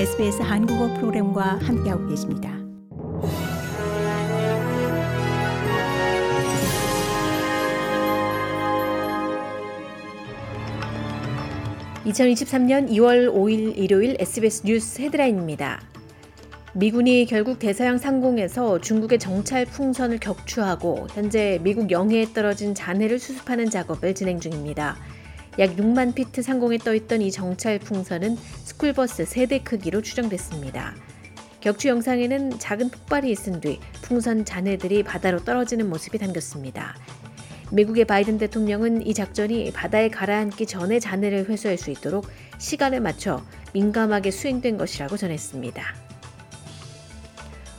SBS 한국어 프로그램과 함께하고 계십니다. (2023년 2월 5일) 일요일 SBS 뉴스 헤드라인입니다. 미군이 결국 대서양 상공에서 중국의 정찰 풍선을 격추하고 현재 미국 영해에 떨어진 잔해를 수습하는 작업을 진행 중입니다. 약 6만 피트 상공에 떠있던 이 정찰 풍선은 스쿨버스 3대 크기로 추정됐습니다. 격추 영상에는 작은 폭발이 있은 뒤 풍선 잔해들이 바다로 떨어지는 모습이 담겼습니다. 미국의 바이든 대통령은 이 작전이 바다에 가라앉기 전에 잔해를 회수할 수 있도록 시간을 맞춰 민감하게 수행된 것이라고 전했습니다.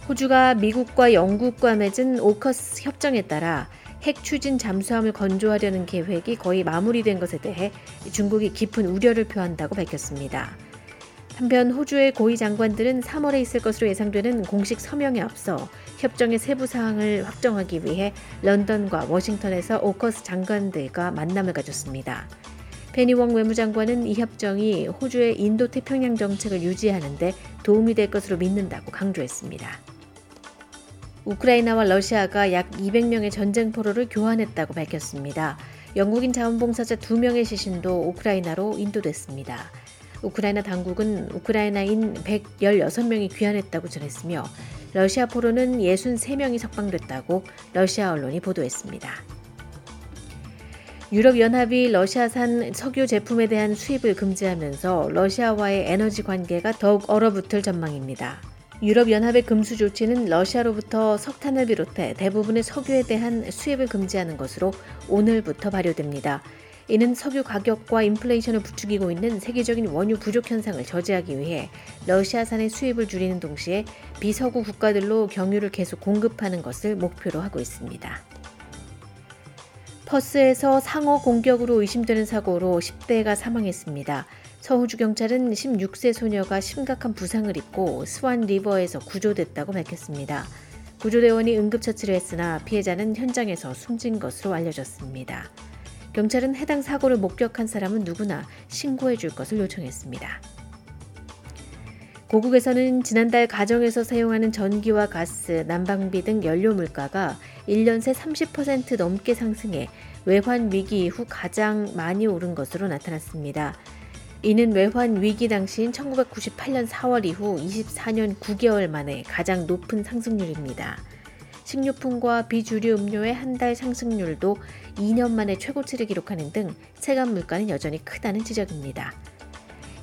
호주가 미국과 영국과 맺은 오커스 협정에 따라 핵 추진 잠수함을 건조하려는 계획이 거의 마무리된 것에 대해 중국이 깊은 우려를 표한다고 밝혔습니다. 한편 호주의 고위 장관들은 3월에 있을 것으로 예상되는 공식 서명에 앞서 협정의 세부 사항을 확정하기 위해 런던과 워싱턴에서 오커스 장관들과 만남을 가졌습니다. 페니웡 외무장관은 이 협정이 호주의 인도 태평양 정책을 유지하는데 도움이 될 것으로 믿는다고 강조했습니다. 우크라이나와 러시아가 약 200명의 전쟁 포로를 교환했다고 밝혔습니다. 영국인 자원봉사자 2명의 시신도 우크라이나로 인도됐습니다. 우크라이나 당국은 우크라이나인 116명이 귀환했다고 전했으며 러시아 포로는 63명이 석방됐다고 러시아 언론이 보도했습니다. 유럽연합이 러시아산 석유 제품에 대한 수입을 금지하면서 러시아와의 에너지 관계가 더욱 얼어붙을 전망입니다. 유럽연합의 금수 조치는 러시아로부터 석탄을 비롯해 대부분의 석유에 대한 수입을 금지하는 것으로 오늘부터 발효됩니다. 이는 석유 가격과 인플레이션을 부추기고 있는 세계적인 원유 부족 현상을 저지하기 위해 러시아산의 수입을 줄이는 동시에 비서구 국가들로 경유를 계속 공급하는 것을 목표로 하고 있습니다. 퍼스에서 상어 공격으로 의심되는 사고로 10대가 사망했습니다. 서호주 경찰은 16세 소녀가 심각한 부상을 입고 스완 리버에서 구조됐다고 밝혔습니다. 구조대원이 응급처치를 했으나 피해자는 현장에서 숨진 것으로 알려졌습니다. 경찰은 해당 사고를 목격한 사람은 누구나 신고해 줄 것을 요청했습니다. 고국에서는 지난달 가정에서 사용하는 전기와 가스, 난방비 등 연료 물가가 1년 새 30% 넘게 상승해 외환 위기 이후 가장 많이 오른 것으로 나타났습니다. 이는 외환 위기 당시인 1998년 4월 이후 24년 9개월 만에 가장 높은 상승률입니다. 식료품과 비주류 음료의 한 달 상승률도 2년 만에 최고치를 기록하는 등 체감 물가는 여전히 크다는 지적입니다.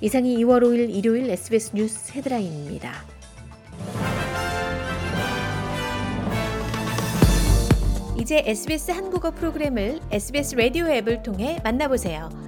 이상이 2월 5일 일요일 SBS 뉴스 헤드라인입니다. 이제 SBS 한국어 프로그램을 SBS 라디오 앱을 통해 만나보세요.